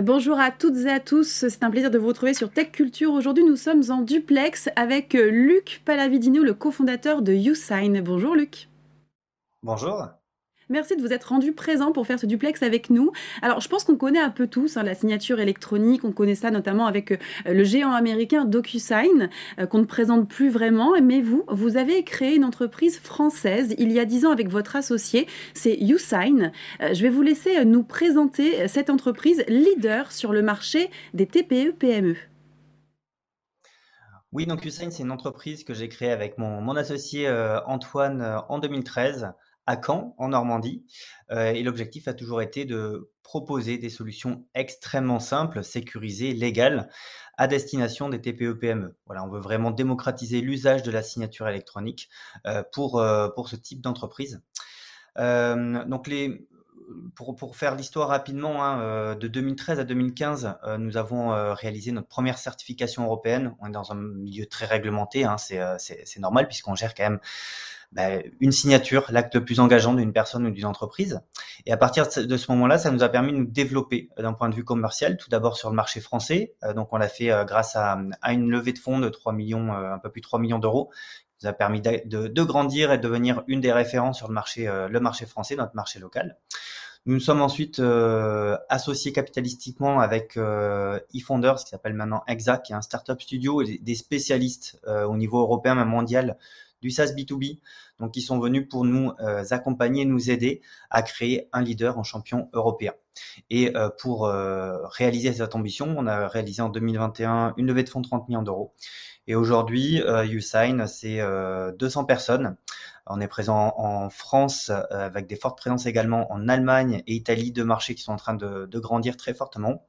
Euh, bonjour à toutes et à tous, c'est un plaisir de vous retrouver sur Tech Culture. Aujourd'hui, nous sommes en duplex avec euh, Luc Palavidino, le cofondateur de YouSign. Bonjour Luc. Bonjour. Merci de vous être rendu présent pour faire ce duplex avec nous. Alors, je pense qu'on connaît un peu tous hein, la signature électronique. On connaît ça notamment avec euh, le géant américain DocuSign, euh, qu'on ne présente plus vraiment. Mais vous, vous avez créé une entreprise française il y a dix ans avec votre associé, c'est YouSign. Euh, je vais vous laisser nous présenter cette entreprise leader sur le marché des TPE-PME. Oui, donc YouSign, c'est une entreprise que j'ai créée avec mon, mon associé Antoine en 2013 à Caen, en Normandie. Euh, et l'objectif a toujours été de proposer des solutions extrêmement simples, sécurisées, légales, à destination des TPE-PME. Voilà, on veut vraiment démocratiser l'usage de la signature électronique euh, pour, euh, pour ce type d'entreprise. donc les, pour, faire l'histoire rapidement, hein, de 2013 à 2015, nous avons réalisé notre première certification européenne. On est dans un milieu très réglementé, hein, c'est normal puisqu'on gère quand même bah, une signature, l'acte le plus engageant d'une personne ou d'une entreprise. Et à partir de ce moment-là, ça nous a permis de nous développer euh, d'un point de vue commercial, tout d'abord sur le marché français. Euh, donc on l'a fait euh, grâce à, à, une levée de fonds de 3 millions, un peu plus de 3 millions d'euros, nous a permis de, de, de, grandir et de devenir une des références sur le marché, le marché français, notre marché local. Nous nous sommes ensuite euh, associés capitalistiquement avec euh, eFounders, qui s'appelle maintenant Exact, qui est un startup studio et des spécialistes euh, au niveau européen, même mondial, du SaaS B2B, donc qui sont venus pour nous euh, accompagner, nous aider à créer un leader en champion européen. Et euh, pour euh, réaliser cette ambition, on a réalisé en 2021 une levée de fonds de 30 millions d'euros. Et aujourd'hui, YouSign, c'est 200 personnes. On est présent en France avec des fortes présences également en Allemagne et Italie, deux marchés qui sont en train de, de grandir très fortement.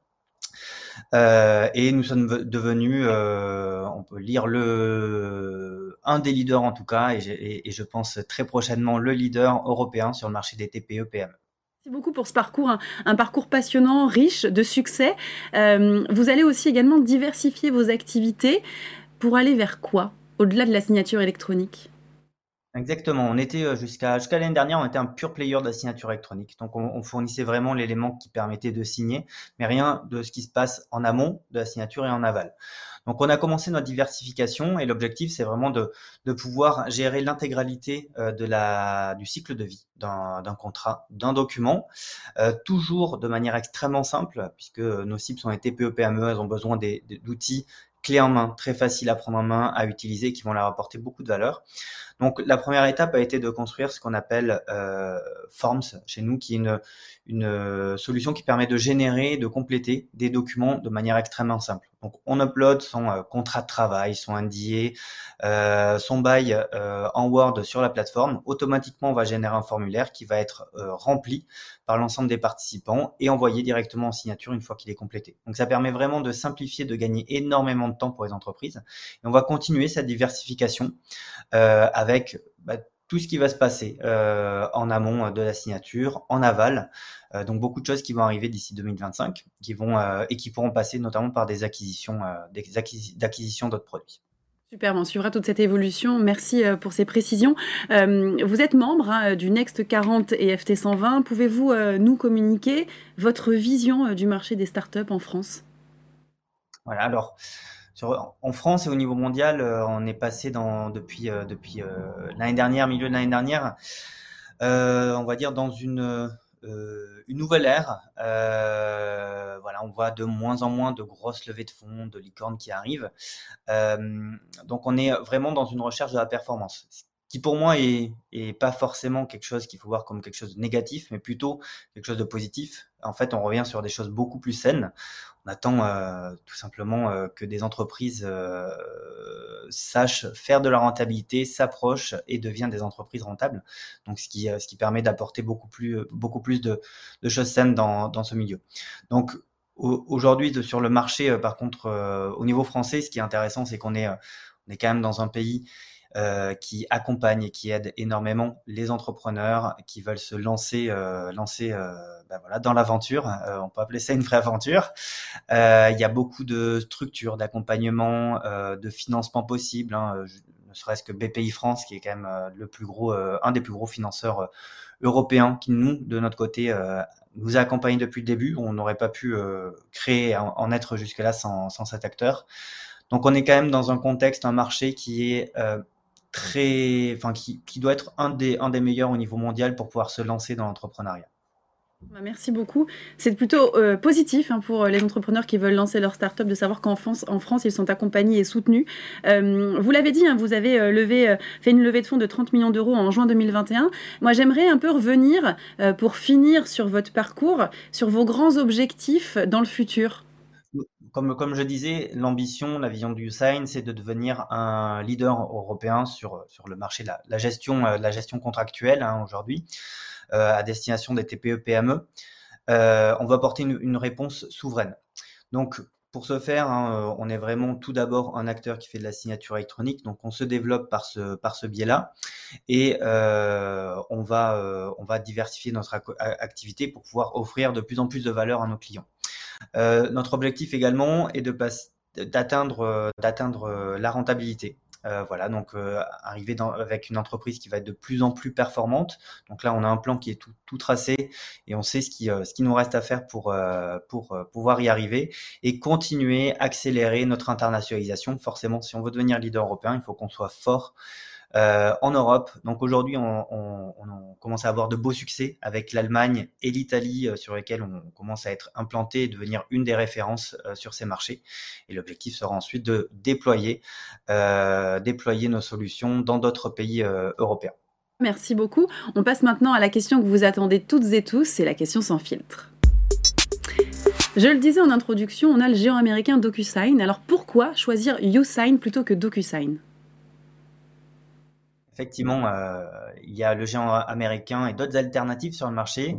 Euh, et nous sommes devenus, euh, on peut lire le un des leaders en tout cas, et, je pense très prochainement le leader européen sur le marché des TPE-PME. Merci beaucoup pour ce parcours, un, parcours passionnant, riche de succès. Euh, vous allez aussi également diversifier vos activités pour aller vers quoi, au-delà de la signature électronique? Exactement. On était euh, jusqu'à jusqu'à l'année dernière, on était un pur player de la signature électronique. Donc, on, fournissait vraiment l'élément qui permettait de signer, mais rien de ce qui se passe en amont de la signature et en aval. Donc, on a commencé notre diversification et l'objectif, c'est vraiment de, de pouvoir gérer l'intégralité euh, de la du cycle de vie d'un contrat, d'un document, euh, toujours de manière extrêmement simple, puisque nos cibles sont les TPE, PME, elles ont besoin d'outils clés en main, très faciles à prendre en main, à utiliser, qui vont leur apporter beaucoup de valeur. Donc la première étape a été de construire ce qu'on appelle euh, Forms chez nous, qui est une, une euh, solution qui permet de générer, de compléter des documents de manière extrêmement simple. Donc on upload son euh, contrat de travail, son NDA, euh, son bail euh, en Word sur la plateforme. Automatiquement, on va générer un formulaire qui va être rempli par l'ensemble des participants et envoyé directement en signature une fois qu'il est complété. Donc ça permet vraiment de simplifier, de gagner énormément de temps pour les entreprises. Et on va continuer cette diversification avec bah, tout ce qui va se passer euh, en amont de la signature, en aval. Euh, donc beaucoup de choses qui vont arriver d'ici 2025, qui vont euh, et qui pourront passer notamment par des acquisitions, des d'acquisition d'autres produits. Super, on suivra toute cette évolution. Merci pour ces précisions. vous êtes membre hein, du Next 40 et FT 120. Pouvez-vous nous communiquer votre vision du marché des startups en France? Voilà, alors en France et au niveau mondial, euh, on est passé dans, depuis, euh, euh, l'année dernière, milieu de l'année dernière, on va dire dans une, une nouvelle ère. voilà, on voit de moins en moins de grosses levées de fonds, de licornes qui arrivent. donc on est vraiment dans une recherche de la performance qui pour moi est, pas forcément quelque chose qu'il faut voir comme quelque chose de négatif, mais plutôt quelque chose de positif. En fait, on revient sur des choses beaucoup plus saines. On attend euh, tout simplement euh, que des entreprises euh, sachent faire de la rentabilité, s'approchent et deviennent des entreprises rentables. Donc, ce qui, ce qui permet d'apporter beaucoup plus, beaucoup plus de, de choses saines dans, dans ce milieu. Donc, aujourd'hui, sur le marché, par contre, au niveau français, ce qui est intéressant, c'est qu'on est, on est quand même dans un pays euh, qui accompagne et qui aide énormément les entrepreneurs qui veulent se lancer, euh, lancer euh, ben voilà, dans l'aventure. Euh, on peut appeler ça une vraie aventure. Euh, il y a beaucoup de structures d'accompagnement, de financement possible. Hein, ne serait-ce que BPI France, qui est quand même le plus gros, un des plus gros financeurs européens, qui nous, de notre côté, nous a accompagnés depuis le début. On n'aurait pas pu créer, en, être jusque-là sans, sans, cet acteur. Donc on est quand même dans un contexte, un marché qui est très, enfin qui, qui, doit être un des, un des meilleurs au niveau mondial pour pouvoir se lancer dans l'entrepreneuriat. Bah, merci beaucoup. C'est plutôt euh, positif hein, pour les entrepreneurs qui veulent lancer leur start-up de savoir qu'en France, en France, ils sont accompagnés et soutenus. Euh, vous l'avez dit, hein, vous avez euh, levé, fait une levée de fonds de 30 millions d'euros en juin 2021. Moi, j'aimerais un peu revenir pour finir sur votre parcours, sur vos grands objectifs dans le futur. Comme, je disais, l'ambition, la vision du Usign, c'est de devenir un leader européen sur, sur le marché de la, gestion, la gestion contractuelle hein, aujourd'hui. Euh, à destination des TPE-PME, euh, on va apporter une, réponse souveraine. Donc, pour ce faire, hein, euh, on est vraiment tout d'abord un acteur qui fait de la signature électronique, donc on se développe par ce, par ce biais-là et on, va, on va diversifier notre activité pour pouvoir offrir de plus en plus de valeur à nos clients. Notre objectif également est d'atteindre d'atteindre la rentabilité. Euh, voilà, donc euh, arriver avec une entreprise qui va être de plus en plus performante. Donc là, on a un plan qui est tout, tracé et on sait ce qui, euh, ce qui nous reste à faire pour, pour pouvoir y arriver et continuer, accélérer notre internationalisation. Forcément, si on veut devenir leader européen, il faut qu'on soit fort euh, en Europe. Donc aujourd'hui, on, commence à avoir de beaux succès avec l'Allemagne et l'Italie euh, sur lesquels on commence à être implanté et devenir une des références euh, sur ces marchés. Et l'objectif sera ensuite de déployer, déployer nos solutions dans d'autres pays européens. Merci beaucoup. On passe maintenant à la question que vous attendez toutes et tous, c'est la question sans filtre. Je le disais en introduction, on a le géant américain DocuSign. Alors pourquoi choisir YouSign plutôt que DocuSign? Effectivement, euh, il y a le géant américain et d'autres alternatives sur le marché.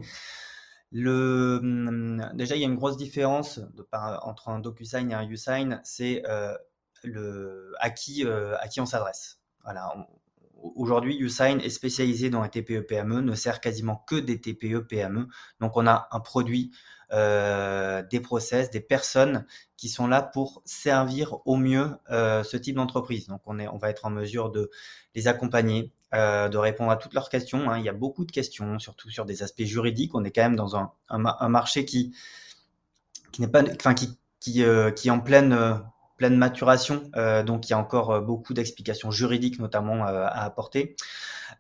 Hum, déjà, il y a une grosse différence entre un DocuSign et un USign, c'est euh, le, à, qui, euh, à qui on s'adresse. Voilà. Aujourd'hui, USign est spécialisé dans les TPE-PME, ne sert quasiment que des TPE-PME. Donc, on a un produit euh, des process, des personnes qui sont là pour servir au mieux euh, ce type d'entreprise. Donc on, va être en mesure de les accompagner, euh, de répondre à toutes leurs questions. Hein. Il y a beaucoup de questions, surtout sur des aspects juridiques. On est quand même dans un, marché qui, n'est pas, enfin qui est en pleine pleine maturation, donc il y a encore beaucoup d'explications juridiques notamment à apporter.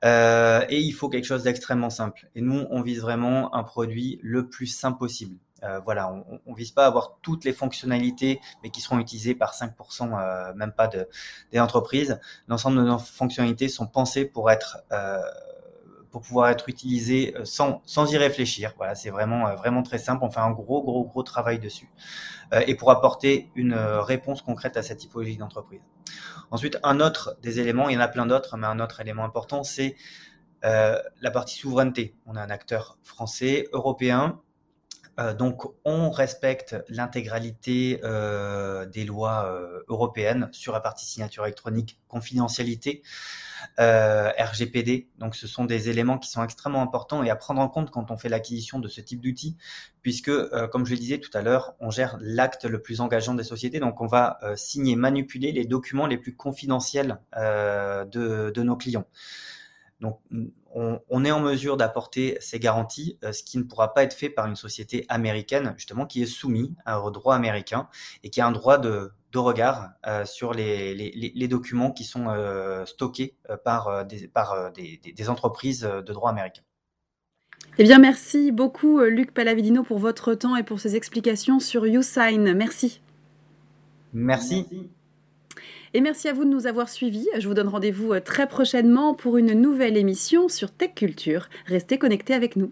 et il faut quelque chose d'extrêmement simple. Et nous, on vise vraiment un produit le plus simple possible. Euh, voilà, on, ne vise pas à avoir toutes les fonctionnalités, mais qui seront utilisées par 5%, euh, même pas de, des entreprises. L'ensemble de nos fonctionnalités sont pensées pour être euh, pour pouvoir être utilisées sans, sans y réfléchir. Voilà, c'est vraiment, vraiment très simple. On fait un gros, gros, gros travail dessus. et pour apporter une réponse concrète à cette typologie d'entreprise. Ensuite, un autre des éléments, il y en a plein d'autres, mais un autre élément important, c'est la partie souveraineté. On a un acteur français, européen, euh, donc, on respecte l'intégralité euh, des lois euh, européennes sur la partie signature électronique, confidentialité, RGPD. Donc, ce sont des éléments qui sont extrêmement importants et à prendre en compte quand on fait l'acquisition de ce type d'outils, puisque, comme je le disais tout à l'heure, on gère l'acte le plus engageant des sociétés. Donc, on va signer, manipuler les documents les plus confidentiels de, de nos clients. Donc, on, est en mesure d'apporter ces garanties, euh, ce qui ne pourra pas être fait par une société américaine, justement, qui est soumise au droit américain et qui a un droit de, regard euh, sur les, documents qui sont euh, stockés par, des, des, entreprises de droit américain. Eh bien, merci beaucoup, Luc Palavidino, pour votre temps et pour ces explications sur YouSign. Merci. Merci. Et merci à vous de nous avoir suivis. Je vous donne rendez-vous euh, très prochainement pour une nouvelle émission sur Tech Culture. Restez connectés avec nous.